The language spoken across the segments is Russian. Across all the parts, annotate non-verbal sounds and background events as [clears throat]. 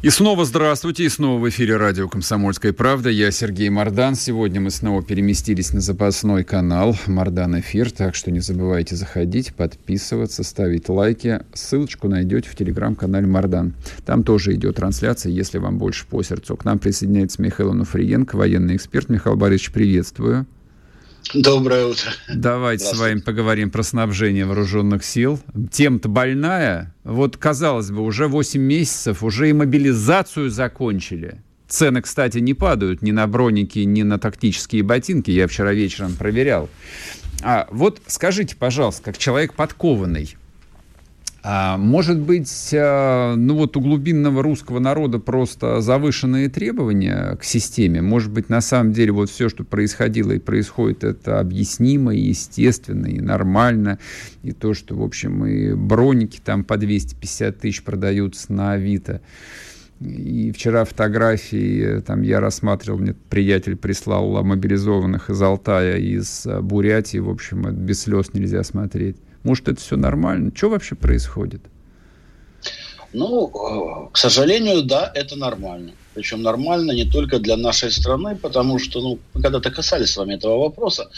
И снова здравствуйте, и снова в эфире радио «Комсомольская правда». Я Сергей Мордан. Сегодня мы снова переместились на запасной канал «Мордан Эфир», так что не забывайте заходить, подписываться, ставить лайки. Ссылочку найдете в телеграм-канале «Мордан». Там тоже идет трансляция, если вам больше по сердцу. К нам присоединяется Михаил Онуфриенко, военный эксперт. Михаил Борисович, приветствую. Доброе утро. Давайте с вами поговорим про снабжение вооруженных сил. Тем-то больная. Вот, казалось бы, уже 8 месяцев, уже и мобилизацию закончили. Цены, кстати, не падают ни на броники, ни на тактические ботинки. Я вчера вечером проверял. А вот скажите, пожалуйста, как человек подкованный, может быть, а, ну вот у глубинного русского народа просто завышенные требования к системе. Может быть, на самом деле вот все, что происходило и происходит, это объяснимо и естественно, и нормально. И то, что, в общем, и броники там по 250 тысяч продаются на Авито. И вчера фотографии, там я рассматривал, мне приятель прислал мобилизованных из Алтая, из Бурятии, в общем, без слез нельзя смотреть. Может, это все нормально? Что вообще происходит? Ну, э, к сожалению, да, это нормально. Причем нормально не только для нашей страны, потому что, ну, мы когда-то касались с вами этого вопроса.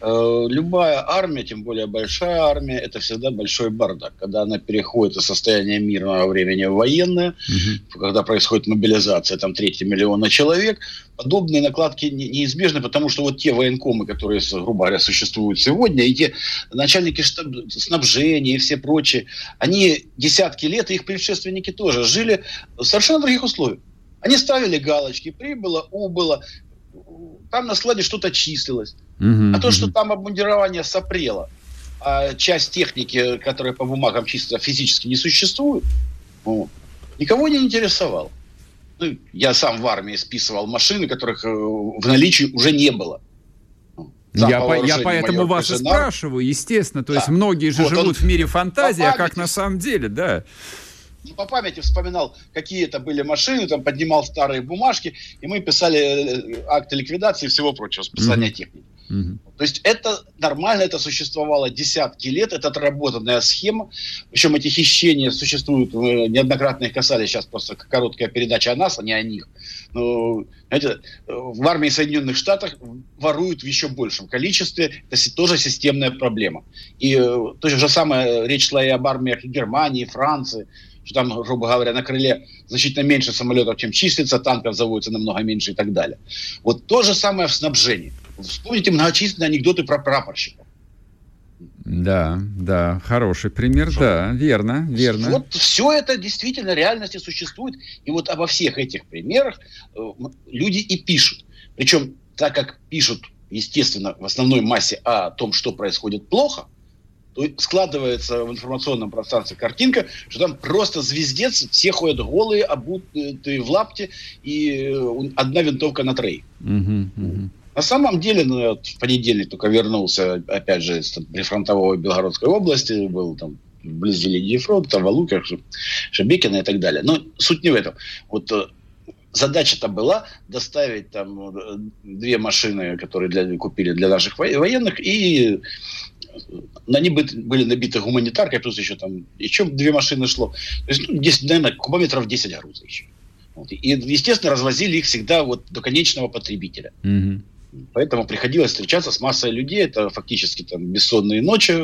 Э, любая армия, тем более большая армия, это всегда большой бардак. Когда она переходит из состояния мирного времени в военное, угу. когда происходит мобилизация, там, третьи миллиона человек, подобные накладки неизбежны, потому что вот те военкомы, которые, грубо говоря, существуют сегодня, и те начальники штаб, снабжения и все прочие, они десятки лет, и их предшественники тоже жили в совершенно других условиях. Они ставили галочки, прибыло, убыло, там на складе что-то числилось. Uh-huh, а то, что там обмундирование сопрело, а часть техники, которая по бумагам числится, физически не существует, ну, никого не интересовало. Ну, я сам в армии списывал машины, которых э, в наличии уже не было. я, по, я поэтому вас и спрашиваю, естественно. То да. есть многие же вот живут он, в мире фантазии, а как на самом деле, да по памяти вспоминал, какие это были машины, там поднимал старые бумажки, и мы писали э, акты ликвидации и всего прочего, списания mm-hmm. техники. Mm-hmm. То есть это нормально, это существовало десятки лет, это отработанная схема. Причем эти хищения существуют, мы неоднократно их касались, сейчас просто короткая передача о нас, а не о них. Но, знаете, в армии Соединенных Штатов воруют в еще большем количестве, это тоже системная проблема. И э, то же самое речь шла и об армиях Германии, Франции, что там, грубо говоря, на крыле значительно меньше самолетов, чем числится, танков заводится намного меньше и так далее. Вот то же самое в снабжении. Вспомните многочисленные анекдоты про прапорщиков. Да, да, хороший пример, что? да, верно, верно. Вот все это действительно реальности существует, и вот обо всех этих примерах э, люди и пишут. Причем, так как пишут, естественно, в основной массе о том, что происходит плохо, складывается в информационном пространстве картинка, что там просто звездец, все ходят голые, обутые в лапте, и э, одна винтовка на трей. Угу. На самом деле, ну, я вот в понедельник только вернулся, опять же, из прифронтовой Белгородской области, был там вблизи линии фронта, в Алуках, Шабекина и так далее. Но суть не в этом. Вот э, задача-то была доставить там э, две машины, которые для, купили для наших военных, и на них были набиты гуманитаркой, плюс еще там еще две машины шло. То есть, ну, 10, наверное, кубометров 10 груза еще. Вот. И, естественно, развозили их всегда вот до конечного потребителя. Mm-hmm. Поэтому приходилось встречаться с массой людей. Это фактически там бессонные ночи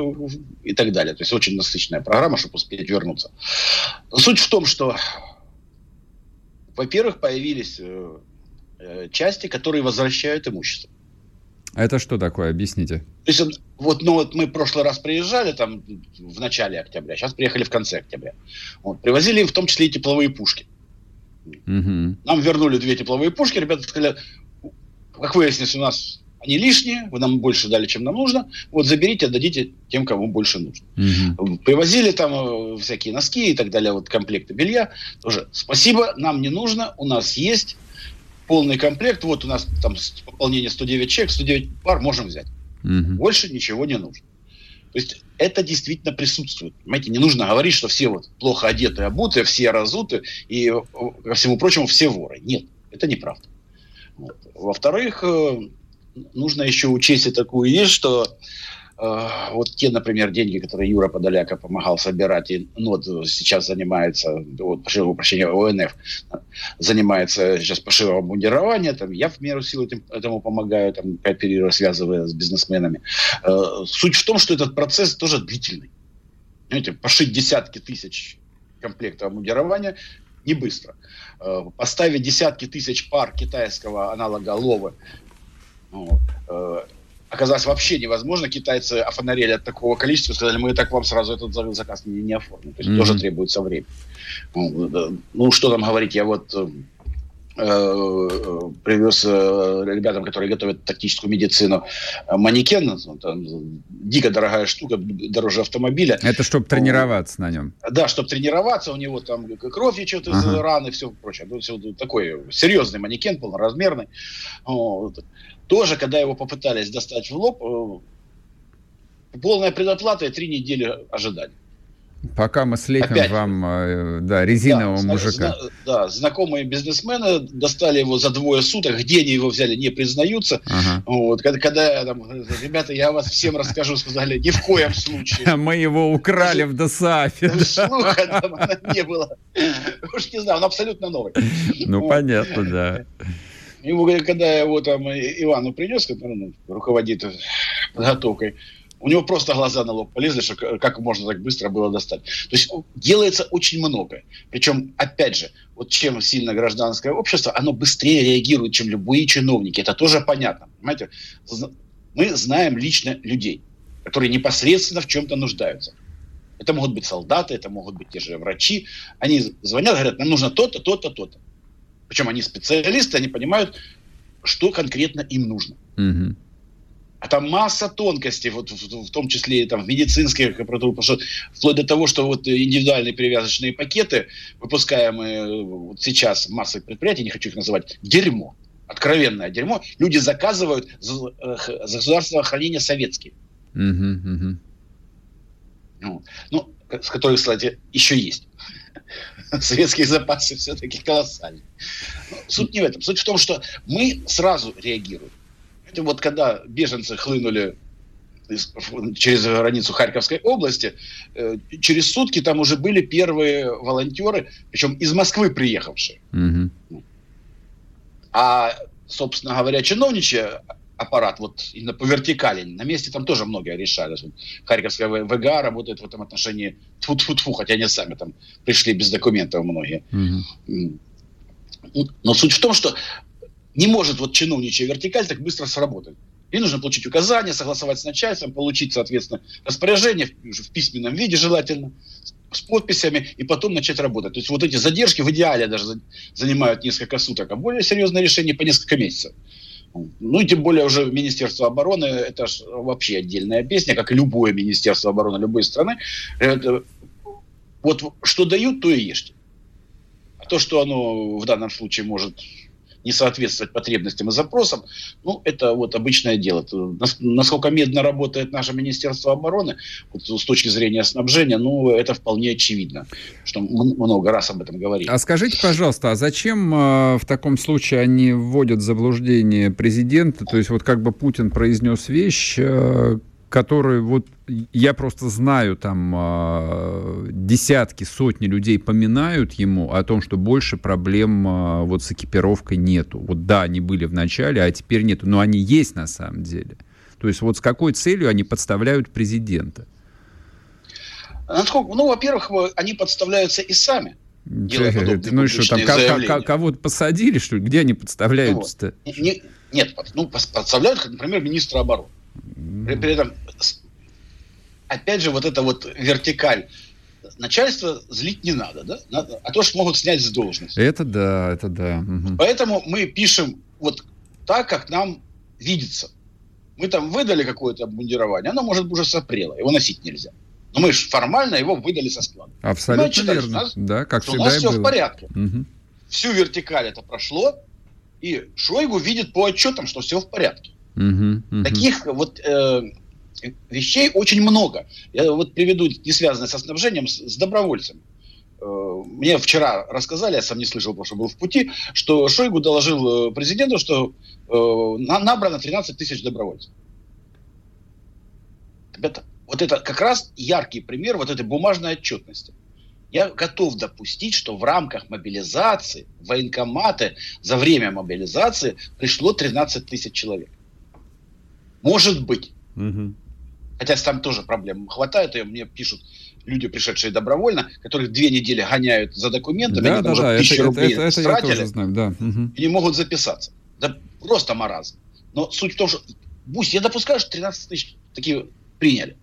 и так далее. То есть очень насыщенная программа, чтобы успеть вернуться. Суть в том, что, во-первых, появились э, э части, которые возвращают имущество. А это что такое? Объясните. То есть, вот, ну, вот мы в прошлый раз приезжали там в начале октября, сейчас приехали в конце октября. Вот, привозили в том числе и тепловые пушки. Угу. Нам вернули две тепловые пушки, ребята сказали, как выяснилось, у нас они лишние, вы нам больше дали, чем нам нужно, вот заберите, отдадите тем, кому больше нужно. Угу. Привозили там э, всякие носки и так далее, вот комплекты белья, тоже спасибо, нам не нужно, у нас есть полный комплект, вот у нас там пополнение 109 чек, 109 пар можем взять. Угу. Больше ничего не нужно. То есть это действительно присутствует. Понимаете, не нужно говорить, что все вот плохо одеты, обуты, все разуты и, ко всему прочему, все воры. Нет, это неправда. Вот. Во-вторых, э, нужно еще учесть и такую вещь, что вот те, например, деньги, которые Юра Подоляка помогал собирать, и НОД сейчас занимается, вот, прошу прощения, ОНФ занимается сейчас пошивом обмундирования, там, я в меру сил этим, этому помогаю, там, кооперируя, связывая с бизнесменами. Э, суть в том, что этот процесс тоже длительный. Понимаете, пошить десятки тысяч комплектов обмундирования не быстро. Э, поставить десятки тысяч пар китайского аналога ловы ну, оказалось вообще невозможно. Китайцы офонарели от такого количества, сказали, мы и так вам сразу этот заказ не, не оформим. То есть mm-hmm. тоже требуется время. Ну, ну, что там говорить, я вот э, э привез э, ребятам, которые готовят тактическую медицину, манекен, ну, там, дико дорогая штука, дороже автомобиля. Это чтобы тренироваться на нем? Да, чтобы тренироваться, у него там кровь течет из ага. раны и все прочее. Ну, все такой серьезный манекен, полноразмерный. Вот тоже, когда его попытались достать в лоб, э, полная предоплата и три недели ожидания. Пока мы слепим Опять. вам э, да, резинового да, мужика. Зна, да, знакомые бизнесмены достали его за двое суток. Где они его взяли, не признаются. Ага. Вот, когда, когда там, ребята, я вас всем расскажу, сказали, ни в коем случае. [laughs] Мы его украли в ДОСАФе. Слуха там не было. Уж не знаю, он абсолютно новый. Ну, понятно, да. Ему, когда я его там Ивану принес, который ну, руководит подготовкой, у него просто глаза на лоб полезли, что как можно так быстро было достать. То есть делается очень много. Причем, опять же, вот чем сильно гражданское общество, оно быстрее реагирует, чем любые чиновники. Это тоже понятно. Понимаете? Мы знаем лично людей, которые непосредственно в чем-то нуждаются. Это могут быть солдаты, это могут быть те же врачи. Они звонят, говорят, нам нужно то-то, то-то, то-то. Причем они специалисты, они понимают, что конкретно им нужно. Угу. А там масса тонкостей, вот в, в том числе там, в медицинских продуктах, что, вплоть до того, что вот индивидуальные перевязочные пакеты, выпускаемые вот сейчас массой предприятий, не хочу их называть, дерьмо, откровенное дерьмо, люди заказывают за, э, за государственное хранение советские. Угу, угу. Ну, ну, с которых, кстати, еще есть. [laughs] советские запасы все-таки колоссальные. Но суть не в этом. Суть в том, что мы сразу реагируем. Это вот когда беженцы хлынули через границу Харьковской области, э, через сутки там уже были первые волонтеры, причем из Москвы приехавшие. Угу. А, собственно говоря, чиновничьи аппарат вот именно по вертикали. На месте там тоже многие решали. Харьковская ВГА работает в этом отношении тфу тфу тфу хотя они сами там пришли без документов многие. Угу. Но суть в том, что не может вот чиновничья вертикаль так быстро сработать. И нужно получить указания, согласовать с начальством, получить, соответственно, распоряжение в, в письменном виде желательно, с подписями, и потом начать работать. То есть вот эти задержки в идеале даже занимают несколько суток, а более серьезные решения по несколько месяцев. Ну и тем более уже Министерство обороны, это ж вообще отдельная песня, как любое Министерство обороны любой страны. Это, вот что дают, то и ешьте. А то, что оно в данном случае может не соответствовать потребностям и запросам, ну, это вот обычное дело. Насколько медно работает наше Министерство обороны, вот с точки зрения снабжения, ну, это вполне очевидно, что мы много раз об этом говорили. А скажите, пожалуйста, а зачем э, в таком случае они вводят в заблуждение президента? То есть вот как бы Путин произнес вещь, э, которые вот я просто знаю, там э, десятки, сотни людей поминают ему о том, что больше проблем э, вот с экипировкой нету. Вот да, они были в начале, а теперь нету, но они есть на самом деле. То есть вот с какой целью они подставляют президента? Ну, во-первых, они подставляются и сами. Ну и что, там кого-то посадили, что ли? Где они подставляются-то? Ну, нет, ну, подставляют, например, министра обороны. При, при этом, опять же, вот эта вот вертикаль начальство злить не надо, да? Надо, а то, что могут снять с должности. Это да, это да. Угу. Поэтому мы пишем вот так, как нам видится. мы там выдали какое-то обмундирование, оно может быть уже сопрело, его носить нельзя. Но мы же формально его выдали со склада. Абсолютно Значит, верно. Нас, да, как всегда у нас все было. в порядке. Угу. Всю вертикаль это прошло, и Шойгу видит по отчетам, что все в порядке. Угу, угу. Таких вот э, вещей очень много. Я вот приведу, не связанное со снабжением, с, с добровольцами. Э, мне вчера рассказали, я сам не слышал, потому что был в пути, что Шойгу доложил э, президенту, что э, набрано 13 тысяч добровольцев. Ребята, вот это как раз яркий пример вот этой бумажной отчетности. Я готов допустить, что в рамках мобилизации военкоматы за время мобилизации пришло 13 тысяч человек. Может быть. Угу. Хотя там тоже проблем хватает, и мне пишут люди, пришедшие добровольно, которых две недели гоняют за документами, да, они да, уже да, тысячу это, рублей это, это, это я знаю, да. угу. и не могут записаться. Да просто маразм. Но суть в том, что, пусть я допускаю, что 13 тысяч такие приняли.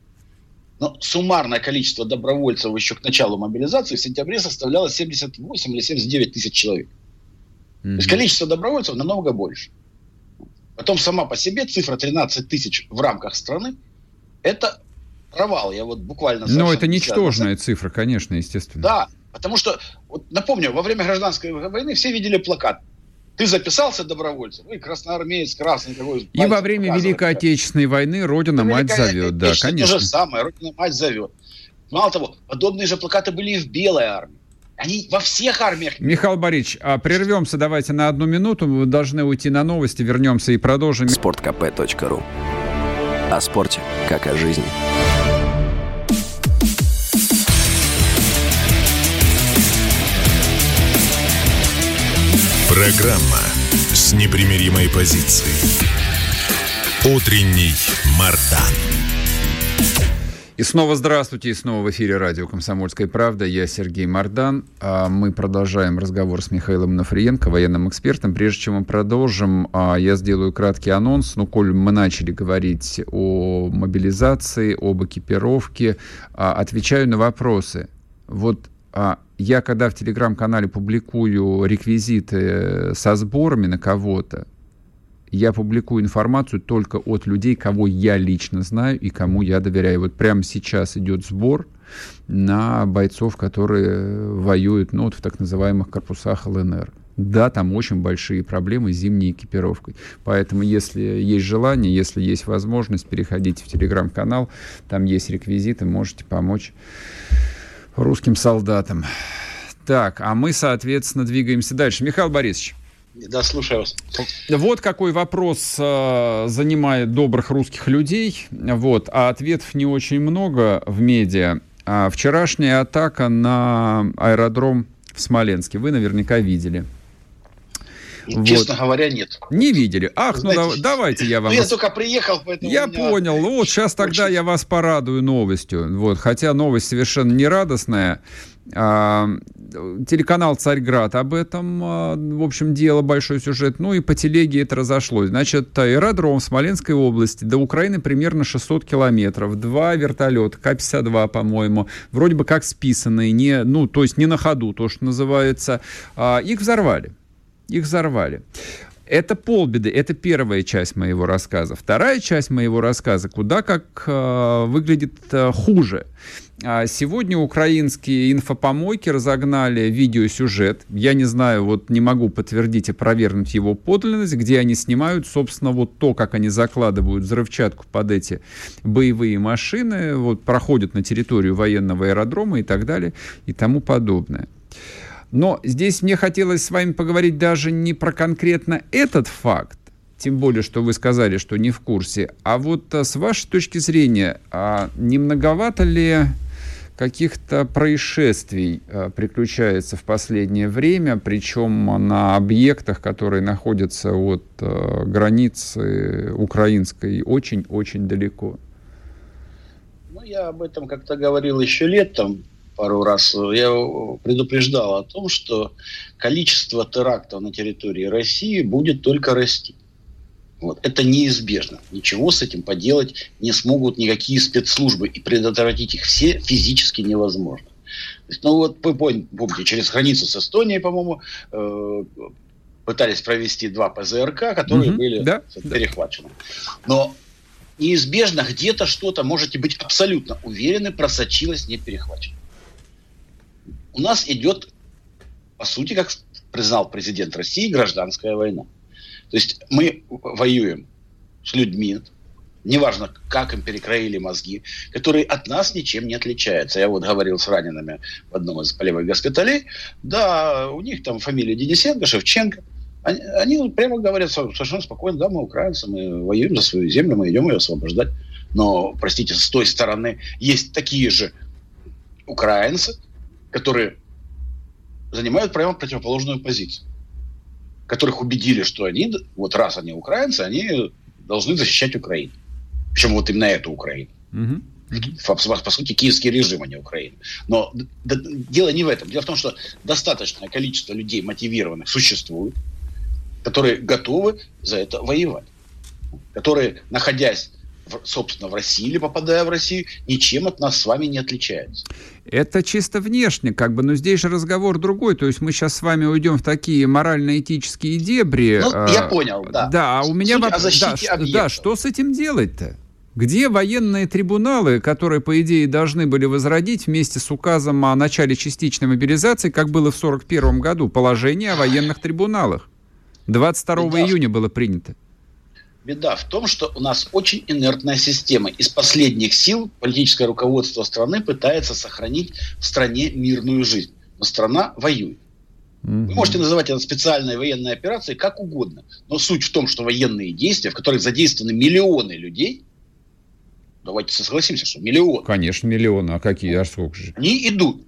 Но суммарное количество добровольцев еще к началу мобилизации в сентябре составляло 78 или 79 тысяч человек. Mm-hmm. То есть количество добровольцев намного больше. Потом сама по себе цифра 13 тысяч в рамках страны – это провал. Я вот буквально... Но это ничтожная назад. цифра, конечно, естественно. Да, потому что, вот напомню, во время гражданской войны все видели плакат ты записался добровольцем, и красноармеец красный такой. И во время Великой Отечественной войны Родина мать зовет, да, конечно. То же самое, Родина мать зовет. Мало того, подобные же плакаты были и в Белой армии. Они во всех армиях. Михаил Борисович, а прервемся давайте на одну минуту. Мы должны уйти на новости, вернемся и продолжим. Спорткп.ру О спорте, как о жизни. Программа с непримиримой позицией. Утренний Мардан. И снова здравствуйте, и снова в эфире радио «Комсомольская правда». Я Сергей Мордан. А мы продолжаем разговор с Михаилом Нафриенко, военным экспертом. Прежде чем мы продолжим, а, я сделаю краткий анонс. Ну, коль мы начали говорить о мобилизации, об экипировке, а, отвечаю на вопросы. Вот я когда в телеграм-канале публикую реквизиты э, со сборами на кого-то, я публикую информацию только от людей, кого я лично знаю и кому я доверяю. Вот прямо сейчас идет сбор на бойцов, которые воюют ну, вот в так называемых корпусах ЛНР. Да, там очень большие проблемы с зимней экипировкой. Поэтому, если есть желание, если есть возможность, переходите в телеграм-канал, там есть реквизиты, можете помочь русским солдатам. Так, а мы, соответственно, двигаемся дальше. Михаил Борисович. Да, слушаю вас. Вот какой вопрос э, занимает добрых русских людей. Вот, а ответов не очень много в медиа. А вчерашняя атака на аэродром в Смоленске вы наверняка видели. Вот. Честно говоря, нет. Не видели. Ах, ну Знаете, да, давайте я вам... Ну, я только приехал, поэтому... Я меня... понял. Ну вот сейчас тогда очень... я вас порадую новостью. Вот, хотя новость совершенно не радостная. А, телеканал «Царьград» об этом, а, в общем, дело большой сюжет. Ну и по телеге это разошлось. Значит, аэродром в Смоленской области до Украины примерно 600 километров. Два вертолета, К-52, по-моему, вроде бы как списанные, не, ну, то есть не на ходу, то, что называется. А, их взорвали их взорвали. Это полбеды, это первая часть моего рассказа. Вторая часть моего рассказа куда как э, выглядит э, хуже. А сегодня украинские инфопомойки разогнали видеосюжет. Я не знаю, вот не могу подтвердить и провернуть его подлинность, где они снимают, собственно, вот то, как они закладывают взрывчатку под эти боевые машины, вот проходят на территорию военного аэродрома и так далее и тому подобное. Но здесь мне хотелось с вами поговорить даже не про конкретно этот факт, тем более, что вы сказали, что не в курсе, а вот а, с вашей точки зрения, а не многовато ли каких-то происшествий а, приключается в последнее время, причем на объектах, которые находятся от а, границы украинской очень-очень далеко? Ну, я об этом как-то говорил еще летом пару раз, я предупреждал о том, что количество терактов на территории России будет только расти. Вот. Это неизбежно. Ничего с этим поделать не смогут никакие спецслужбы. И предотвратить их все физически невозможно. Ну вот вы помните, через границу с Эстонией, по-моему, э, пытались провести два ПЗРК, которые угу, были да, перехвачены. Но неизбежно где-то что-то, можете быть абсолютно уверены, просочилось, не перехвачено. У нас идет, по сути, как признал президент России, гражданская война. То есть мы воюем с людьми, неважно, как им перекроили мозги, которые от нас ничем не отличаются. Я вот говорил с ранеными в одном из полевых госпиталей, да, у них там фамилия Денисенко, Шевченко, они, они прямо говорят совершенно спокойно, да, мы украинцы, мы воюем за свою землю, мы идем ее освобождать. Но, простите, с той стороны есть такие же украинцы, которые занимают прямо противоположную позицию, которых убедили, что они, вот раз они украинцы, они должны защищать Украину. Причем вот именно эту Украину. Угу. По, по сути, киевский режим, а не Украина. Но да, дело не в этом. Дело в том, что достаточное количество людей мотивированных существует, которые готовы за это воевать. Которые, находясь собственно, в России или попадая в Россию, ничем от нас с вами не отличается. Это чисто внешне, как бы, но здесь же разговор другой. То есть мы сейчас с вами уйдем в такие морально-этические дебри. Ну, я а, понял, да. Да, а у меня вопрос. Да, да, что с этим делать-то? Где военные трибуналы, которые, по идее, должны были возродить вместе с указом о начале частичной мобилизации, как было в 1941 году, положение о военных трибуналах? 22 да. июня было принято. Беда в том, что у нас очень инертная система. Из последних сил политическое руководство страны пытается сохранить в стране мирную жизнь. Но страна воюет. Вы можете называть это специальной военной операцией как угодно. Но суть в том, что военные действия, в которых задействованы миллионы людей, давайте согласимся, что миллионы. Конечно, миллионы. А какие? А сколько же? Они идут.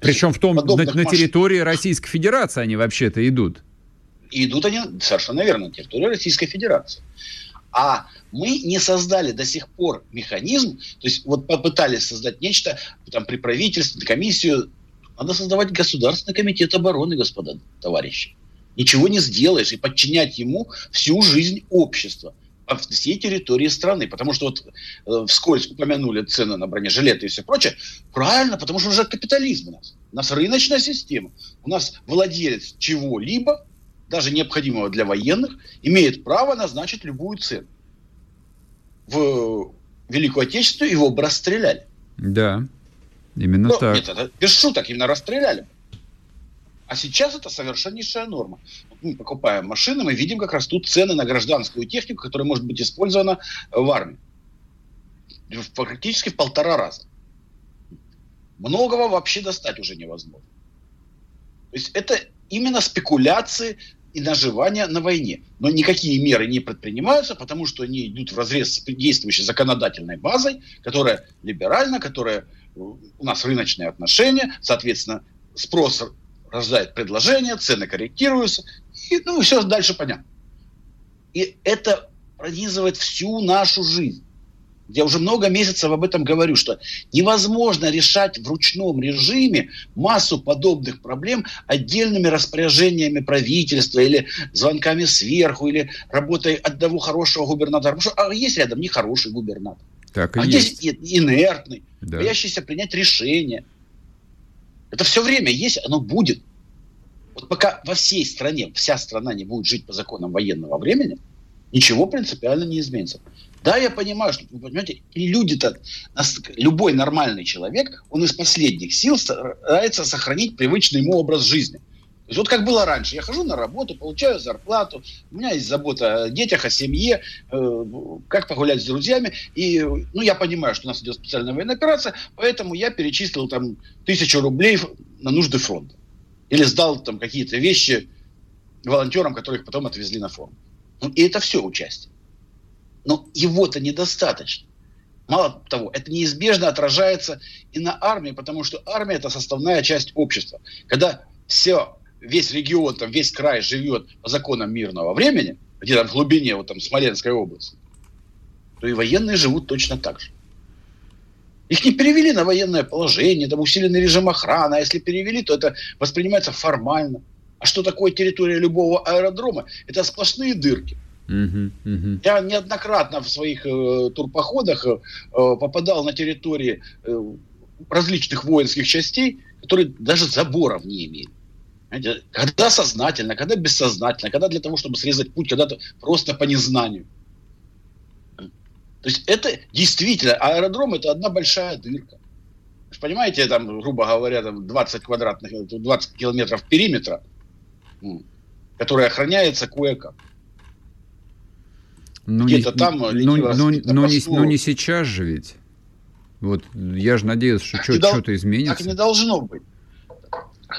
Причем в том, на, на территории Российской Федерации они вообще-то идут. И идут они совершенно верно на территории Российской Федерации. А мы не создали до сих пор механизм, то есть вот попытались создать нечто там, при правительстве, комиссию. Надо создавать Государственный комитет обороны, господа, товарищи. Ничего не сделаешь и подчинять ему всю жизнь общества по всей территории страны. Потому что вот э, вскользь упомянули цены на бронежилеты и все прочее. Правильно, потому что уже капитализм у нас. У нас рыночная система. У нас владелец чего-либо даже необходимого для военных, имеет право назначить любую цену. В Великую Отечественную его бы расстреляли. Да, именно Но, так. Нет, это без шуток, именно расстреляли. А сейчас это совершеннейшая норма. Мы покупаем машины, мы видим, как растут цены на гражданскую технику, которая может быть использована в армии. Практически в полтора раза. Многого вообще достать уже невозможно. То есть это именно спекуляции и наживания на войне. Но никакие меры не предпринимаются, потому что они идут в разрез с действующей законодательной базой, которая либеральна, которая у нас рыночные отношения, соответственно, спрос рождает предложение, цены корректируются, и ну, все дальше понятно. И это пронизывает всю нашу жизнь. Я уже много месяцев об этом говорю, что невозможно решать в ручном режиме массу подобных проблем отдельными распоряжениями правительства или звонками сверху, или работой одного хорошего губернатора. Потому что а есть рядом нехороший губернатор. Так и а есть. здесь инертный, да. боящийся принять решение. Это все время есть, оно будет. Вот пока во всей стране, вся страна не будет жить по законам военного времени, ничего принципиально не изменится. Да, я понимаю, что, вы понимаете, люди-то, любой нормальный человек, он из последних сил старается сохранить привычный ему образ жизни. То есть вот как было раньше, я хожу на работу, получаю зарплату, у меня есть забота о детях, о семье, э, как погулять с друзьями, и ну, я понимаю, что у нас идет специальная военная операция, поэтому я перечислил там тысячу рублей на нужды фронта. Или сдал там какие-то вещи волонтерам, которых потом отвезли на фронт. Ну, и это все участие. Но его-то недостаточно. Мало того, это неизбежно отражается и на армии, потому что армия – это составная часть общества. Когда все, весь регион, там, весь край живет по законам мирного времени, где-то в глубине вот, там, Смоленской области, то и военные живут точно так же. Их не перевели на военное положение, там усиленный режим охраны, а если перевели, то это воспринимается формально. А что такое территория любого аэродрома? Это сплошные дырки. Я неоднократно в своих э, турпоходах э, попадал на территории э, различных воинских частей, которые даже заборов не имеют. Знаете, когда сознательно, когда бессознательно, когда для того, чтобы срезать путь, когда-то просто по незнанию. То есть это действительно, аэродром это одна большая дырка. Понимаете, там, грубо говоря, там 20 квадратных, 20 километров периметра, который охраняется кое-как. Ну, Где-то не, там... Ну, ну, ну, ну, не, ну не сейчас же ведь. Вот я же надеюсь, что что-то изменится. Так не должно быть.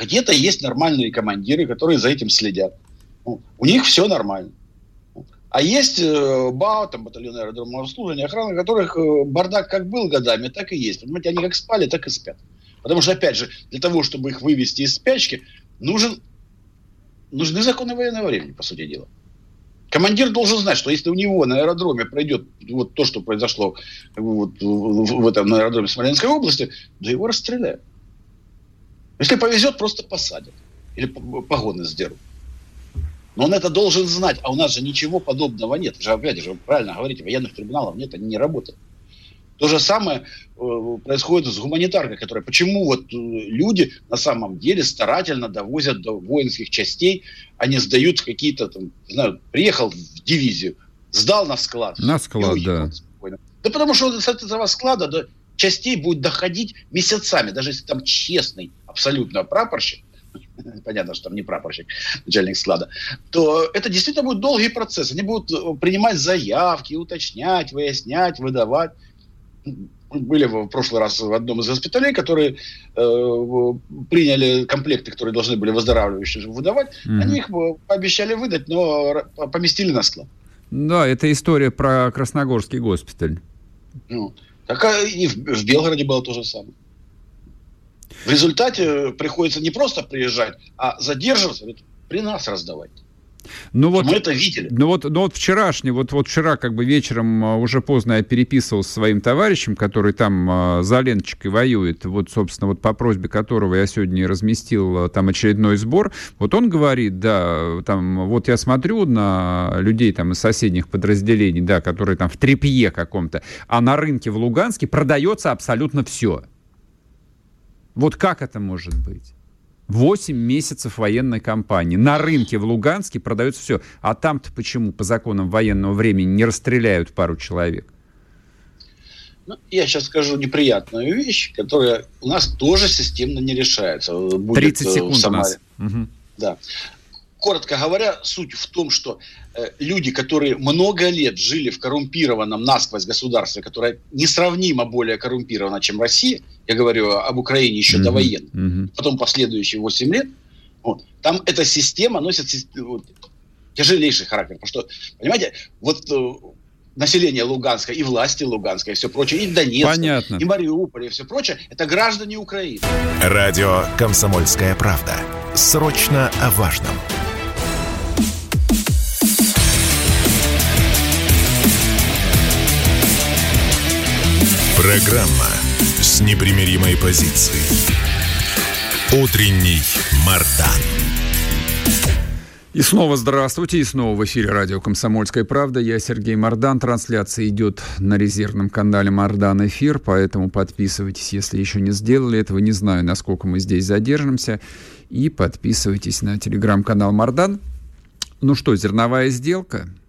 Где-то есть нормальные командиры, которые за этим следят. Ну, у них все нормально. А есть э, БАО, там, батальон аэродромного обслуживания, охраны, которых э, бардак как был годами, так и есть. Понимаете, они как спали, так и спят. Потому что, опять же, для того, чтобы их вывести из спячки, нужен, нужны законы военного времени, по сути дела. Командир должен знать, что если у него на аэродроме пройдет вот то, что произошло вот в, этом на аэродроме Смоленской области, да его расстреляют. Если повезет, просто посадят. Или погоны сдерут. Но он это должен знать, а у нас же ничего подобного нет. Же, опять же, вы правильно говорите, военных трибуналов нет, они не работают. То же самое э, происходит с гуманитаркой, которая... Почему вот э, люди на самом деле старательно довозят до воинских частей, они сдают какие-то там, не знаю, приехал в дивизию, сдал на склад. На склад, да. Спокойно. Да потому что с этого склада до частей будет доходить месяцами, даже если там честный абсолютно прапорщик, [laughs] понятно, что там не прапорщик, начальник склада, то это действительно будет долгий процесс. Они будут э, принимать заявки, уточнять, выяснять, выдавать. Были в прошлый раз в одном из госпиталей, которые э, приняли комплекты, которые должны были выздоравливающие выдавать. Mm-hmm. Они их э, пообещали выдать, но поместили на склад. Да, это история про Красногорский госпиталь. Ну, так и в, в Белгороде было то же самое. В результате приходится не просто приезжать, а задерживаться, при нас раздавать. Ну вот, мы это видели. Ну вот, ну вот вчерашний, вот, вот вчера как бы вечером а, уже поздно я переписывался с своим товарищем, который там э, за ленточкой воюет, вот, собственно, вот по просьбе которого я сегодня разместил э, там очередной сбор. Вот он говорит, да, там, вот я смотрю на людей там из соседних подразделений, да, которые там в трепье каком-то, а на рынке в Луганске продается абсолютно все. Вот как это может быть? 8 месяцев военной кампании. На рынке в Луганске продается все. А там-то почему по законам военного времени не расстреляют пару человек? Ну, я сейчас скажу неприятную вещь, которая у нас тоже системно не решается. Будет 30 секунд в Самаре. у нас. Угу. Да коротко говоря, суть в том, что э, люди, которые много лет жили в коррумпированном насквозь государстве, которое несравнимо более коррумпировано, чем Россия, я говорю об Украине еще mm-hmm. до военной, mm-hmm. потом последующие 8 лет, вот, там эта система носит вот, тяжелейший характер. Потому что, понимаете, вот э, население Луганска и власти Луганска и все прочее, и Донецка, Понятно. и Мариуполь, и все прочее, это граждане Украины. Радио «Комсомольская правда». Срочно о важном. Программа с непримиримой позицией. Утренний Мардан. И снова здравствуйте, и снова в эфире радио «Комсомольская правда». Я Сергей Мордан. Трансляция идет на резервном канале «Мордан Эфир», поэтому подписывайтесь, если еще не сделали этого. Не знаю, насколько мы здесь задержимся. И подписывайтесь на телеграм-канал «Мордан». Ну что, зерновая сделка –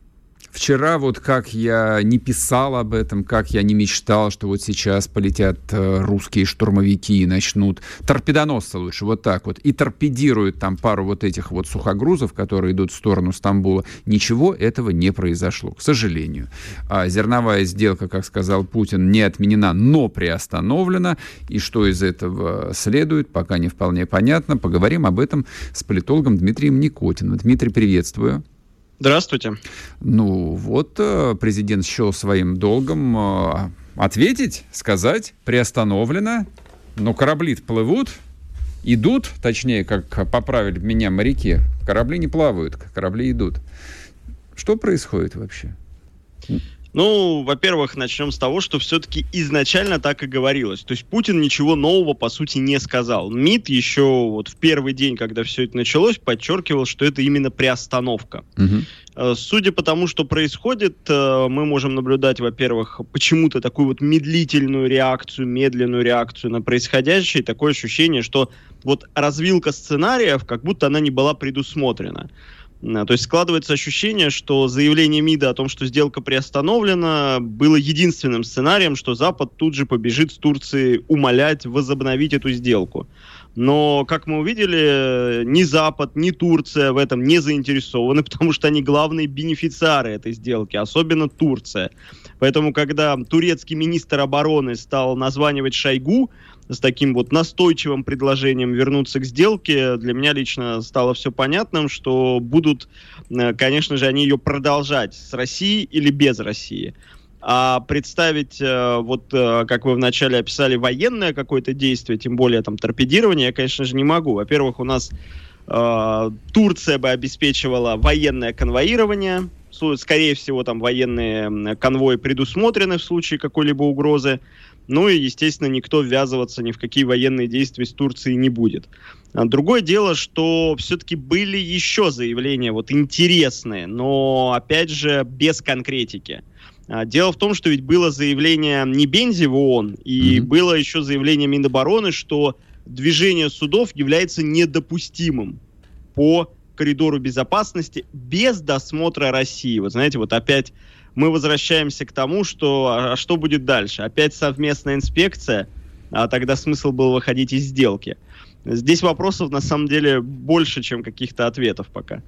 Вчера вот как я не писал об этом, как я не мечтал, что вот сейчас полетят э, русские штурмовики и начнут, торпедоносцы лучше, вот так вот, и торпедируют там пару вот этих вот сухогрузов, которые идут в сторону Стамбула. Ничего этого не произошло, к сожалению. А зерновая сделка, как сказал Путин, не отменена, но приостановлена. И что из этого следует, пока не вполне понятно. Поговорим об этом с политологом Дмитрием Никотиным. Дмитрий, приветствую. Здравствуйте. Ну вот э, президент счел своим долгом э, ответить, сказать, приостановлено, но корабли плывут, идут, точнее, как поправили меня моряки, корабли не плавают, корабли идут. Что происходит вообще? Ну, во-первых, начнем с того, что все-таки изначально так и говорилось. То есть Путин ничего нового, по сути, не сказал. МИД еще вот в первый день, когда все это началось, подчеркивал, что это именно приостановка. Угу. Судя по тому, что происходит, э, мы можем наблюдать, во-первых, почему-то такую вот медлительную реакцию, медленную реакцию на происходящее, такое ощущение, что вот развилка сценариев, как будто она не была предусмотрена. То есть складывается ощущение, что заявление МИДа о том, что сделка приостановлена, было единственным сценарием, что Запад тут же побежит с Турции умолять возобновить эту сделку. Но, как мы увидели, ни Запад, ни Турция в этом не заинтересованы, [laughs] потому что они главные бенефициары этой сделки, особенно Турция. Поэтому, когда турецкий министр обороны стал названивать Шойгу, с таким вот настойчивым предложением вернуться к сделке, для меня лично стало все понятным, что будут, э, конечно же, они ее продолжать с Россией или без России. А представить, э, вот э, как вы вначале описали, военное какое-то действие, тем более там торпедирование, я, конечно же, не могу. Во-первых, у нас э, Турция бы обеспечивала военное конвоирование, скорее всего, там военные конвои предусмотрены в случае какой-либо угрозы. Ну и, естественно, никто ввязываться ни в какие военные действия с Турцией не будет. А другое дело, что все-таки были еще заявления вот интересные, но, опять же, без конкретики. А, дело в том, что ведь было заявление не Бензи в ООН, и mm-hmm. было еще заявление Минобороны, что движение судов является недопустимым по коридору безопасности без досмотра России. Вот знаете, вот опять мы возвращаемся к тому, что а что будет дальше? Опять совместная инспекция, а тогда смысл был выходить из сделки. Здесь вопросов на самом деле больше, чем каких-то ответов пока.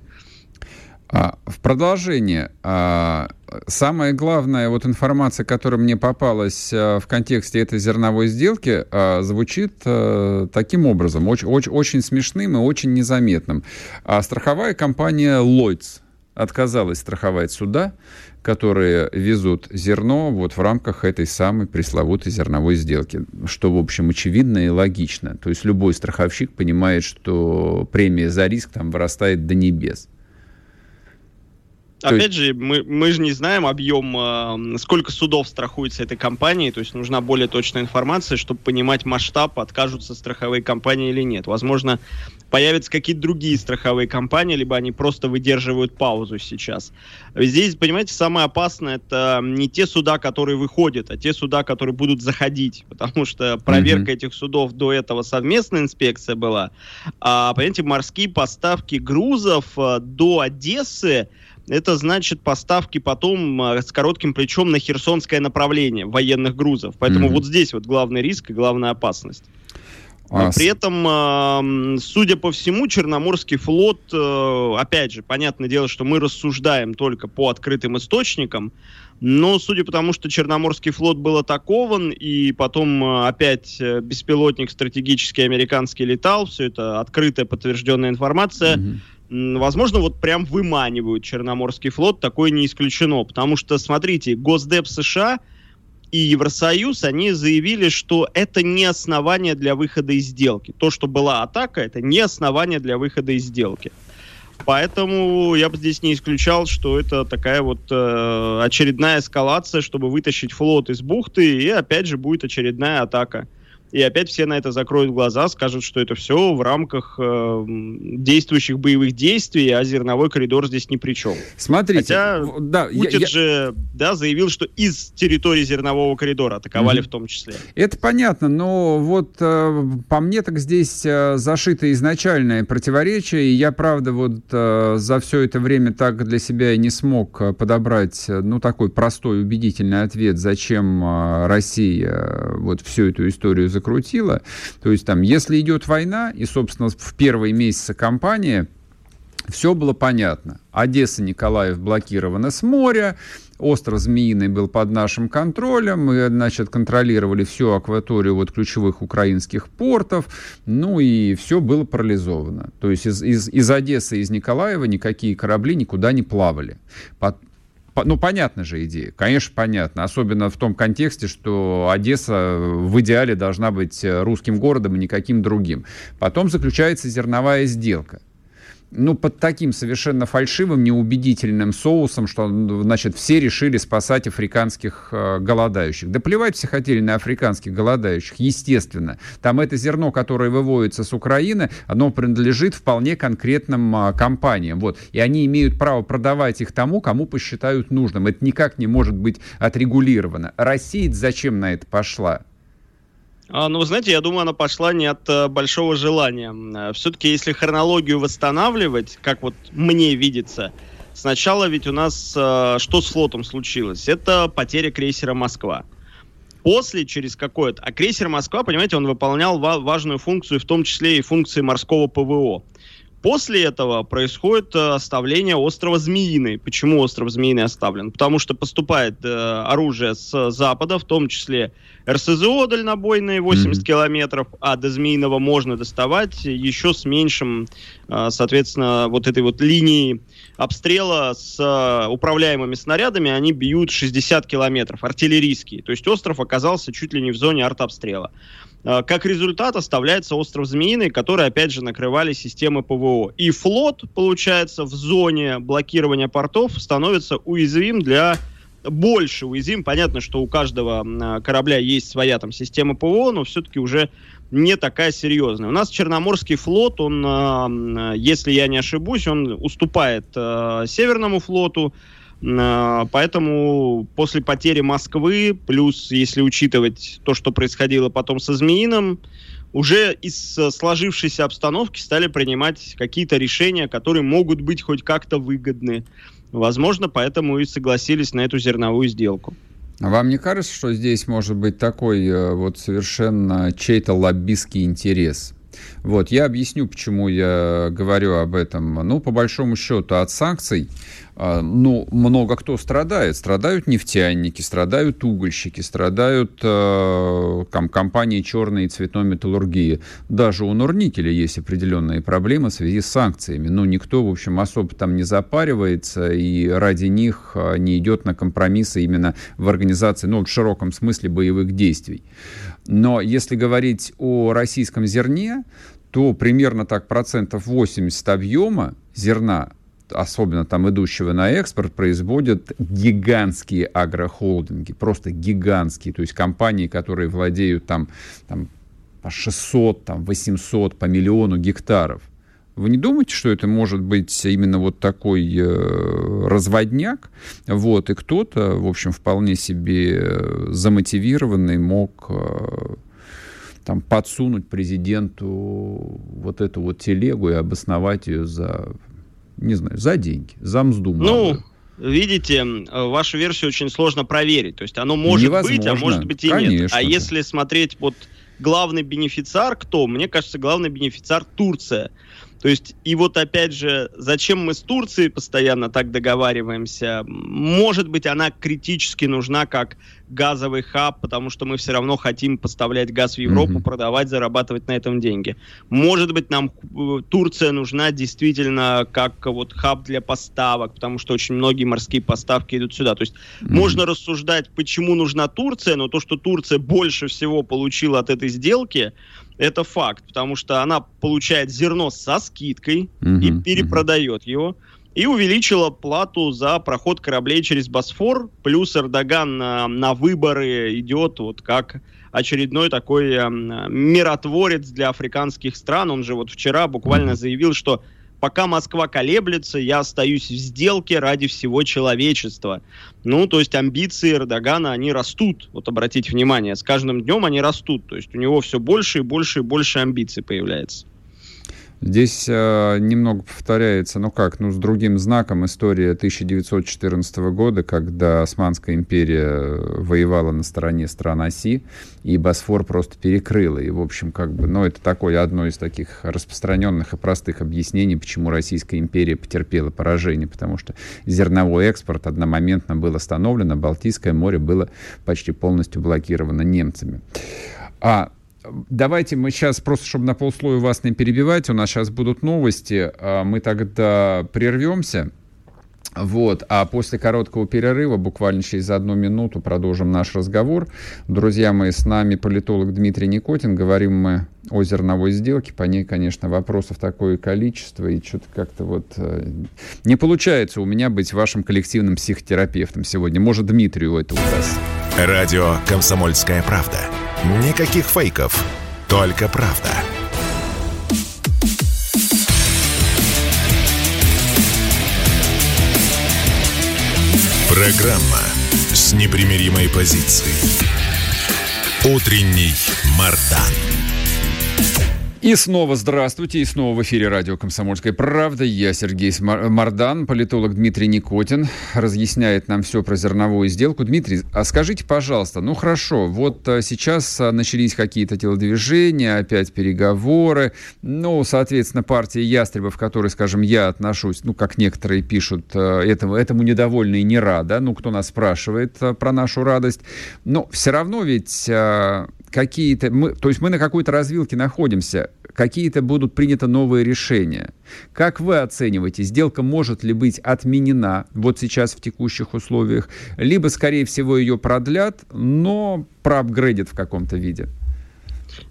А, в продолжение, а, самая главная вот информация, которая мне попалась а, в контексте этой зерновой сделки, а, звучит а, таким образом, очень, очень, очень смешным и очень незаметным. А страховая компания Lloyds отказалась страховать суда, которые везут зерно вот в рамках этой самой пресловутой зерновой сделки, что, в общем, очевидно и логично. То есть любой страховщик понимает, что премия за риск там вырастает до небес. Опять есть... же, мы, мы же не знаем объем, э, сколько судов страхуется этой компанией, то есть нужна более точная информация, чтобы понимать масштаб, откажутся страховые компании или нет. Возможно, появятся какие-то другие страховые компании, либо они просто выдерживают паузу сейчас. Здесь, понимаете, самое опасное это не те суда, которые выходят, а те суда, которые будут заходить, потому что проверка mm-hmm. этих судов до этого совместная инспекция была. А, понимаете, морские поставки грузов э, до Одессы это значит поставки потом а, с коротким плечом на херсонское направление военных грузов. Поэтому mm-hmm. вот здесь вот главный риск и главная опасность. А При этом, судя по всему, Черноморский флот, э, опять же, понятное дело, что мы рассуждаем только по открытым источникам, но судя по тому, что Черноморский флот был атакован, и потом э, опять э, беспилотник стратегический американский летал, все это открытая подтвержденная информация, mm-hmm возможно, вот прям выманивают Черноморский флот, такое не исключено. Потому что, смотрите, Госдеп США и Евросоюз, они заявили, что это не основание для выхода из сделки. То, что была атака, это не основание для выхода из сделки. Поэтому я бы здесь не исключал, что это такая вот э, очередная эскалация, чтобы вытащить флот из бухты, и опять же будет очередная атака и опять все на это закроют глаза, скажут, что это все в рамках э, действующих боевых действий, а зерновой коридор здесь ни при чем. Смотрите, Хотя да, Путин я, же да, заявил, что из территории зернового коридора атаковали mm-hmm. в том числе. Это понятно, но вот э, по мне так здесь э, зашито изначальное противоречие, и я, правда, вот э, за все это время так для себя и не смог э, подобрать, э, ну, такой простой, убедительный ответ, зачем э, Россия э, вот всю эту историю закрутила. То есть там, если идет война, и, собственно, в первые месяцы кампании все было понятно. Одесса, Николаев блокированы с моря, остров Змеиный был под нашим контролем, мы, значит, контролировали всю акваторию вот ключевых украинских портов, ну и все было парализовано. То есть из, из, из Одессы, из Николаева никакие корабли никуда не плавали ну, понятна же идея, конечно, понятно. Особенно в том контексте, что Одесса в идеале должна быть э, русским городом и никаким другим. Потом заключается зерновая сделка ну, под таким совершенно фальшивым, неубедительным соусом, что, значит, все решили спасать африканских э, голодающих. Да плевать все хотели на африканских голодающих, естественно. Там это зерно, которое выводится с Украины, оно принадлежит вполне конкретным э, компаниям. Вот. И они имеют право продавать их тому, кому посчитают нужным. Это никак не может быть отрегулировано. Россия зачем на это пошла? А, ну, вы знаете, я думаю, она пошла не от а, большого желания. А, Все-таки, если хронологию восстанавливать, как вот мне видится, сначала ведь у нас а, что с флотом случилось? Это потеря крейсера «Москва». После, через какое-то... А крейсер «Москва», понимаете, он выполнял ва- важную функцию, в том числе и функции морского ПВО. После этого происходит э, оставление острова Змеиный. Почему остров Змеиный оставлен? Потому что поступает э, оружие с запада, в том числе РСЗО дальнобойные 80 mm-hmm. километров, а до Змеиного можно доставать еще с меньшим, э, соответственно, вот этой вот линии обстрела с э, управляемыми снарядами, они бьют 60 километров, артиллерийские. То есть остров оказался чуть ли не в зоне артобстрела. Э, как результат оставляется остров Змеиный, который, опять же, накрывали системы ПВО. И флот, получается, в зоне блокирования портов становится уязвим для больше уязвим. Понятно, что у каждого э, корабля есть своя там система ПВО, но все-таки уже не такая серьезная. У нас Черноморский флот, он, э, если я не ошибусь, он уступает Северному флоту, поэтому после потери Москвы, плюс если учитывать то, что происходило потом со Змеиным, уже из сложившейся обстановки стали принимать какие-то решения, которые могут быть хоть как-то выгодны. Возможно, поэтому и согласились на эту зерновую сделку. А вам не кажется, что здесь может быть такой э, вот совершенно чей-то лоббистский интерес? Вот, я объясню, почему я говорю об этом. Ну, по большому счету, от санкций а, ну, много кто страдает. Страдают нефтяники, страдают угольщики, страдают э, компании черной и цветной металлургии. Даже у Норникеля есть определенные проблемы в связи с санкциями. Но никто, в общем, особо там не запаривается и ради них а, не идет на компромиссы именно в организации, ну, в широком смысле боевых действий. Но если говорить о российском зерне, то примерно так процентов 80 объема зерна особенно там идущего на экспорт, производят гигантские агрохолдинги, просто гигантские, то есть компании, которые владеют там, там по 600, там, 800, по миллиону гектаров. Вы не думаете, что это может быть именно вот такой э, разводняк? Вот, и кто-то, в общем, вполне себе замотивированный мог э, там подсунуть президенту вот эту вот телегу и обосновать ее за не знаю, за деньги, за мзду. Ну, видите, вашу версию очень сложно проверить. То есть оно может Невозможно. быть, а может быть и Конечно. нет. А если смотреть вот главный бенефициар кто? Мне кажется, главный бенефициар Турция. То есть, и вот опять же, зачем мы с Турцией постоянно так договариваемся? Может быть, она критически нужна как газовый хаб, потому что мы все равно хотим поставлять газ в Европу, mm-hmm. продавать, зарабатывать на этом деньги. Может быть, нам э, Турция нужна действительно как вот хаб для поставок, потому что очень многие морские поставки идут сюда. То есть mm-hmm. можно рассуждать, почему нужна Турция, но то, что Турция больше всего получила от этой сделки, это факт, потому что она получает зерно со скидкой mm-hmm. и перепродает mm-hmm. его и увеличила плату за проход кораблей через Босфор, плюс Эрдоган на, на выборы идет вот как очередной такой э, миротворец для африканских стран. Он же вот вчера буквально заявил, что пока Москва колеблется, я остаюсь в сделке ради всего человечества. Ну, то есть амбиции Эрдогана, они растут. Вот обратите внимание, с каждым днем они растут. То есть у него все больше и больше и больше амбиций появляется. Здесь э, немного повторяется, ну как, ну с другим знаком история 1914 года, когда Османская империя воевала на стороне стран оси, и Босфор просто перекрыла. И, в общем, как бы, ну это такое одно из таких распространенных и простых объяснений, почему Российская империя потерпела поражение, потому что зерновой экспорт одномоментно был остановлен, а Балтийское море было почти полностью блокировано немцами. А Давайте мы сейчас, просто чтобы на полслоя вас не перебивать, у нас сейчас будут новости, а мы тогда прервемся. Вот, а после короткого перерыва, буквально через одну минуту, продолжим наш разговор. Друзья мои, с нами политолог Дмитрий Никотин. Говорим мы о зерновой сделке. По ней, конечно, вопросов такое количество, и что-то как-то вот э, не получается у меня быть вашим коллективным психотерапевтом сегодня. Может, Дмитрию это удастся. Радио «Комсомольская правда». Никаких фейков, только правда. Программа с непримиримой позицией. Утренний Мардан. И снова здравствуйте, и снова в эфире радио «Комсомольская правда». Я Сергей Мардан, политолог Дмитрий Никотин разъясняет нам все про зерновую сделку. Дмитрий, а скажите, пожалуйста, ну хорошо, вот а, сейчас а, начались какие-то телодвижения, опять переговоры, ну, соответственно, партия Ястребов, в которой, скажем, я отношусь, ну, как некоторые пишут, а, этому, этому недовольны и не рада, ну, кто нас спрашивает про нашу радость, но все равно ведь какие-то, мы, то есть мы на какой-то развилке находимся, какие-то будут приняты новые решения. Как вы оцениваете, сделка может ли быть отменена вот сейчас в текущих условиях, либо, скорее всего, ее продлят, но проапгрейдят в каком-то виде?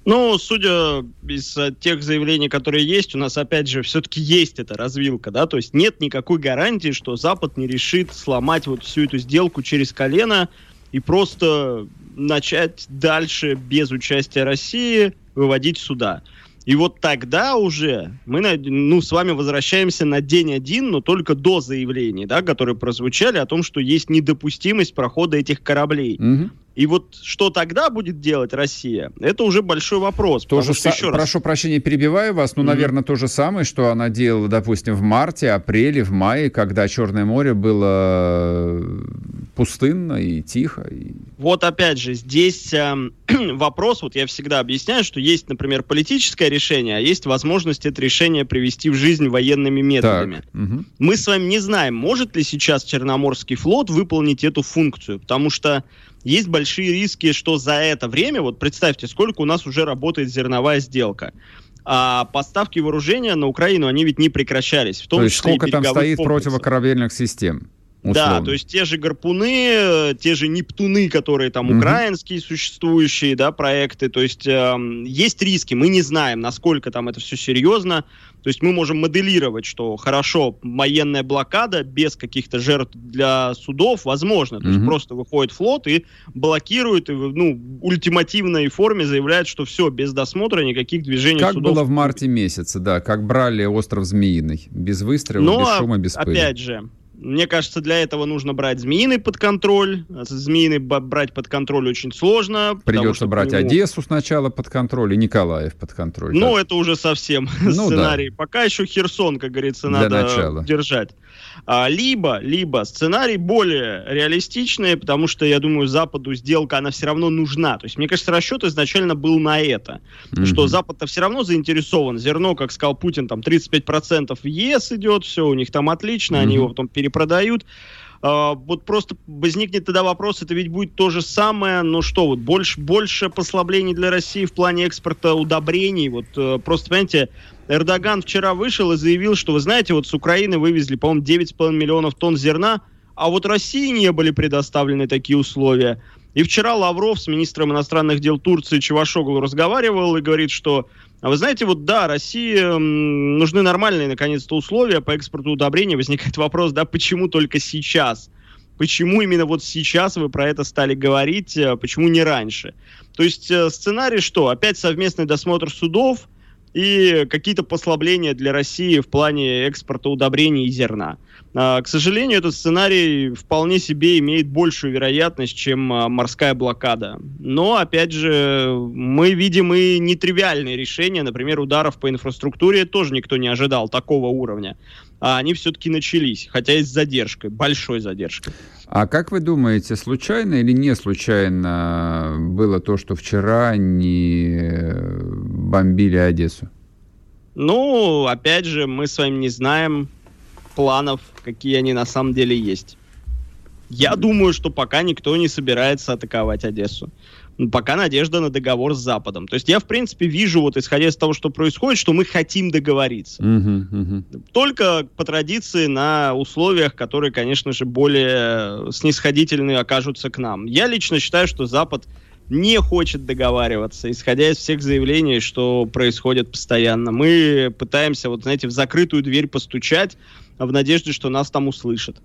Ну, судя из тех заявлений, которые есть, у нас, опять же, все-таки есть эта развилка, да, то есть нет никакой гарантии, что Запад не решит сломать вот всю эту сделку через колено и просто начать дальше без участия России выводить суда. И вот тогда уже мы ну, с вами возвращаемся на день один, но только до заявлений, да, которые прозвучали о том, что есть недопустимость прохода этих кораблей. Угу. И вот что тогда будет делать Россия, это уже большой вопрос. Тоже что, еще прошу раз... прощения, перебиваю вас, но, mm-hmm. наверное, то же самое, что она делала, допустим, в марте, апреле, в мае, когда Черное море было пустынно и тихо. И... Вот опять же, здесь э, [clears throat] вопрос, вот я всегда объясняю, что есть, например, политическое решение, а есть возможность это решение привести в жизнь военными методами. Так, угу. Мы с вами не знаем, может ли сейчас Черноморский флот выполнить эту функцию, потому что есть большие риски, что за это время, вот представьте, сколько у нас уже работает зерновая сделка. А поставки вооружения на Украину, они ведь не прекращались. В том То есть сколько там стоит комплексов. противокорабельных систем? Условно. Да, то есть те же гарпуны, те же Нептуны, которые там угу. украинские существующие, да, проекты, то есть э, есть риски, мы не знаем, насколько там это все серьезно, то есть мы можем моделировать, что хорошо, военная блокада без каких-то жертв для судов возможно, то угу. есть просто выходит флот и блокирует, и, ну, ультимативной форме заявляет, что все, без досмотра никаких движений как судов. было в марте месяце, да, как брали остров Змеиный, без выстрелов, Но, без шума, без пыли. опять же, мне кажется, для этого нужно брать Змеиный под контроль. Змеиный брать под контроль очень сложно. Придется брать него... Одессу сначала под контроль и Николаев под контроль. Ну, так? это уже совсем [laughs] ну, сценарий. Да. Пока еще Херсон, как говорится, для надо начала. держать. А, либо, либо сценарий более реалистичный, потому что, я думаю, Западу сделка, она все равно нужна. То есть, мне кажется, расчет изначально был на это, mm-hmm. что Запад-то все равно заинтересован. Зерно, как сказал Путин, там 35% в ЕС идет, все у них там отлично, mm-hmm. они его потом перепродают. Uh, вот просто возникнет тогда вопрос, это ведь будет то же самое, но что, вот больше, больше послаблений для России в плане экспорта удобрений, вот uh, просто, понимаете, Эрдоган вчера вышел и заявил, что, вы знаете, вот с Украины вывезли, по-моему, 9,5 миллионов тонн зерна, а вот России не были предоставлены такие условия. И вчера Лавров с министром иностранных дел Турции Чевашоглу разговаривал и говорит, что, а вы знаете, вот да, России нужны нормальные, наконец-то, условия по экспорту удобрений. Возникает вопрос, да, почему только сейчас? Почему именно вот сейчас вы про это стали говорить, а почему не раньше? То есть э, сценарий что? Опять совместный досмотр судов – и какие-то послабления для России в плане экспорта удобрений и зерна. А, к сожалению, этот сценарий вполне себе имеет большую вероятность, чем а, морская блокада. Но, опять же, мы видим и нетривиальные решения, например, ударов по инфраструктуре тоже никто не ожидал такого уровня. А они все-таки начались, хотя и с задержкой, большой задержкой. А как вы думаете, случайно или не случайно было то, что вчера не бомбили Одессу? Ну, опять же, мы с вами не знаем планов, какие они на самом деле есть. Я думаю, что пока никто не собирается атаковать Одессу пока надежда на договор с Западом. То есть я, в принципе, вижу, вот исходя из того, что происходит, что мы хотим договориться. Uh-huh, uh-huh. Только по традиции на условиях, которые, конечно же, более снисходительные окажутся к нам. Я лично считаю, что Запад не хочет договариваться, исходя из всех заявлений, что происходит постоянно. Мы пытаемся, вот знаете, в закрытую дверь постучать в надежде, что нас там услышат.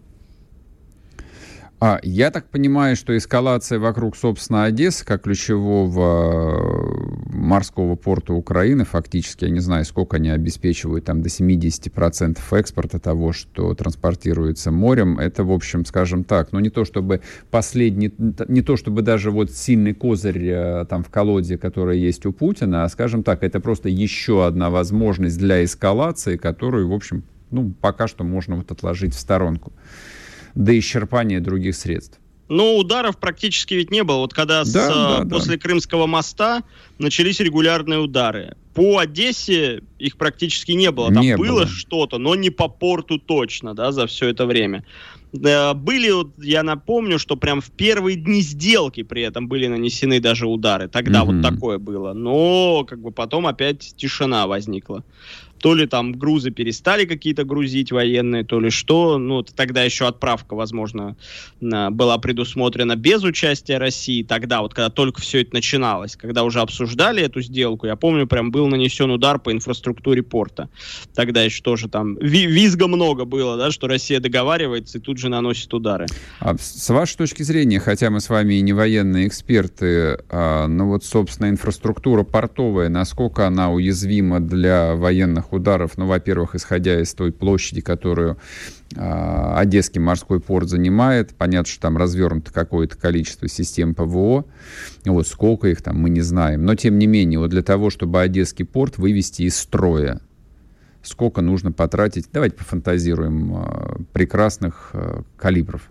А, я так понимаю, что эскалация вокруг, собственно, Одессы, как ключевого морского порта Украины, фактически, я не знаю, сколько они обеспечивают, там до 70% экспорта того, что транспортируется морем, это, в общем, скажем так, ну не то чтобы последний, не то чтобы даже вот сильный козырь э, там в колоде, который есть у Путина, а, скажем так, это просто еще одна возможность для эскалации, которую, в общем, ну, пока что можно вот отложить в сторонку до исчерпания других средств. Но ударов практически ведь не было. Вот когда да, с, да, после да. Крымского моста начались регулярные удары. По Одессе их практически не было. Там не было, было что-то, но не по порту точно, да, за все это время. Были, я напомню, что прям в первые дни сделки при этом были нанесены даже удары. Тогда mm-hmm. вот такое было. Но как бы потом опять тишина возникла то ли там грузы перестали какие-то грузить военные, то ли что. Ну, тогда еще отправка, возможно, была предусмотрена без участия России. Тогда, вот когда только все это начиналось, когда уже обсуждали эту сделку, я помню, прям был нанесен удар по инфраструктуре порта. Тогда еще тоже там визга много было, да, что Россия договаривается и тут же наносит удары. А с вашей точки зрения, хотя мы с вами и не военные эксперты, а, но вот, собственно, инфраструктура портовая, насколько она уязвима для военных ударов, ну, во-первых, исходя из той площади, которую э, Одесский морской порт занимает, понятно, что там развернуто какое-то количество систем ПВО, вот сколько их там, мы не знаем, но тем не менее, вот для того, чтобы Одесский порт вывести из строя, сколько нужно потратить, давайте пофантазируем, э, прекрасных э, калибров.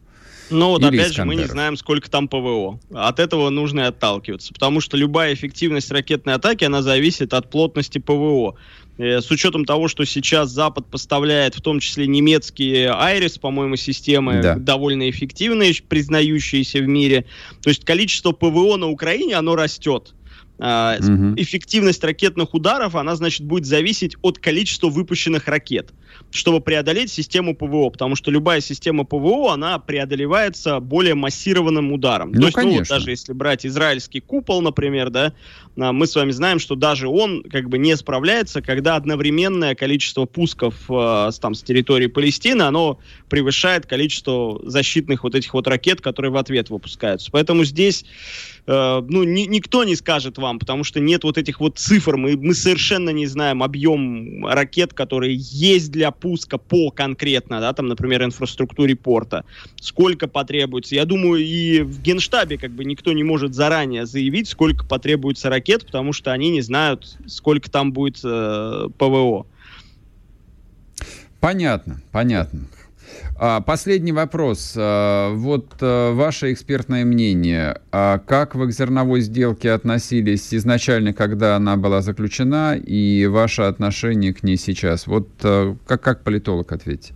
Ну вот Или опять же мы не знаем, сколько там ПВО. От этого нужно и отталкиваться, потому что любая эффективность ракетной атаки, она зависит от плотности ПВО. Э, с учетом того, что сейчас Запад поставляет в том числе немецкие Айрис, по-моему, системы да. довольно эффективные, признающиеся в мире. То есть количество ПВО на Украине, оно растет. Угу. Эффективность ракетных ударов, она, значит, будет зависеть от количества выпущенных ракет чтобы преодолеть систему ПВО, потому что любая система ПВО, она преодолевается более массированным ударом. Ну, То есть, конечно. ну, даже если брать израильский купол, например, да, мы с вами знаем, что даже он как бы не справляется, когда одновременное количество пусков э, там, с территории Палестины, оно превышает количество защитных вот этих вот ракет, которые в ответ выпускаются. Поэтому здесь э, ну, ни, никто не скажет вам, потому что нет вот этих вот цифр, мы, мы совершенно не знаем объем ракет, которые есть для пуска по конкретно, да, там, например, инфраструктуре порта, сколько потребуется. Я думаю, и в Генштабе как бы никто не может заранее заявить, сколько потребуется ракет, потому что они не знают, сколько там будет э, ПВО. Понятно, понятно. А, последний вопрос. А, вот а, ваше экспертное мнение. Как вы к зерновой сделке относились изначально, когда она была заключена, и ваше отношение к ней сейчас? Вот как, как политолог ответить?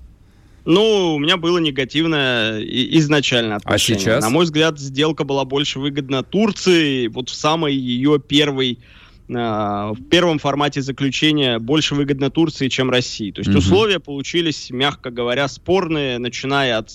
Ну, у меня было негативное изначально отношение. А сейчас? На мой взгляд, сделка была больше выгодна Турции, вот в самой ее первой а, в первом формате заключения больше выгодно Турции, чем России. То есть угу. условия получились, мягко говоря, спорные, начиная от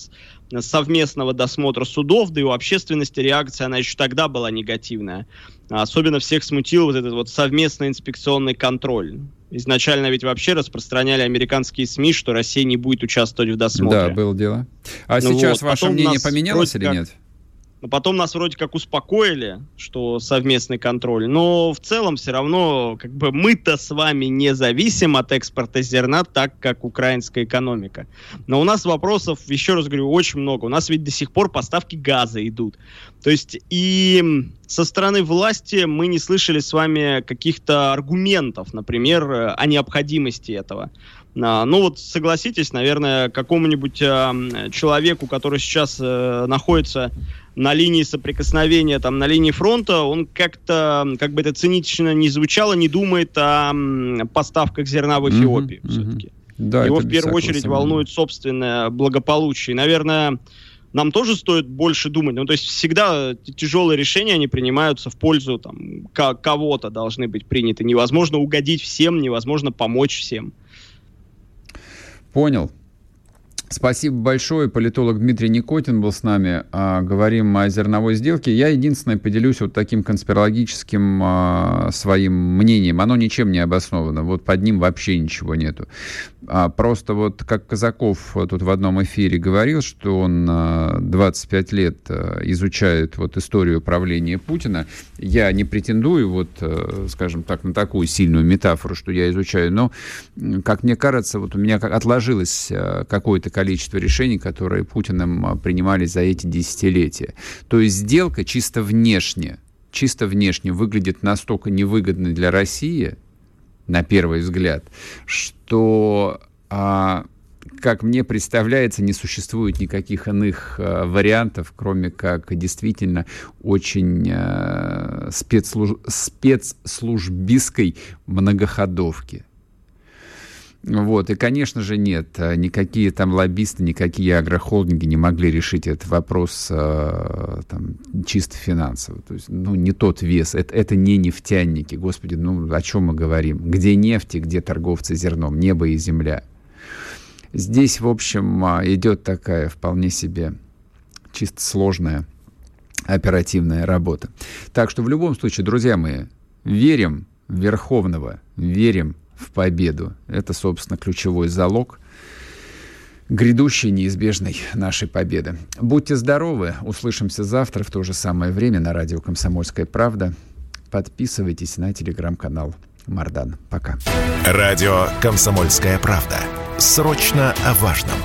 совместного досмотра судов, да и у общественности реакция, она еще тогда была негативная. Особенно всех смутил вот этот вот совместный инспекционный контроль. Изначально ведь вообще распространяли американские СМИ, что Россия не будет участвовать в досмотре. Да, было дело. А ну сейчас вот. ваше Потом мнение поменялось или как... нет? Но потом нас вроде как успокоили, что совместный контроль. Но в целом все равно как бы мы-то с вами не зависим от экспорта зерна, так как украинская экономика. Но у нас вопросов, еще раз говорю, очень много. У нас ведь до сих пор поставки газа идут. То есть и со стороны власти мы не слышали с вами каких-то аргументов, например, о необходимости этого. А, ну вот согласитесь, наверное, какому-нибудь э, человеку, который сейчас э, находится на линии соприкосновения, там, на линии фронта, он как-то, как бы это цинично не звучало, не думает о поставках зерна в Эфиопии mm-hmm, все-таки. Да, Его в первую очередь волнует собственное благополучие. И, наверное, нам тоже стоит больше думать. Ну, то есть всегда тяжелые решения, они принимаются в пользу там, кого-то должны быть приняты. Невозможно угодить всем, невозможно помочь всем. Понял. Спасибо большое. Политолог Дмитрий Никотин был с нами. А, говорим о зерновой сделке. Я единственное поделюсь вот таким конспирологическим а, своим мнением. Оно ничем не обосновано. Вот под ним вообще ничего нету. А, просто вот как Казаков тут в одном эфире говорил, что он а, 25 лет изучает вот историю правления Путина. Я не претендую вот, скажем так, на такую сильную метафору, что я изучаю, но, как мне кажется, вот у меня отложилось какое-то количество количество решений, которые Путиным а, принимались за эти десятилетия. То есть сделка чисто внешне, чисто внешне выглядит настолько невыгодной для России, на первый взгляд, что, а, как мне представляется, не существует никаких иных а, вариантов, кроме как действительно очень а, спецслуж... спецслужбистской многоходовки. Вот, и, конечно же, нет, э, никакие там лоббисты, никакие агрохолдинги не могли решить этот вопрос э, там, чисто финансово. То есть, ну, не тот вес, это, это не нефтяники, господи, ну, о чем мы говорим? Где нефть и где торговцы зерном, небо и земля? Здесь, в общем, а, идет такая вполне себе чисто сложная оперативная работа. Так что в любом случае, друзья мои, верим в Верховного, верим в победу. Это, собственно, ключевой залог грядущей неизбежной нашей победы. Будьте здоровы, услышимся завтра в то же самое время на радио «Комсомольская правда». Подписывайтесь на телеграм-канал Мардан. Пока. Радио «Комсомольская правда». Срочно о важном.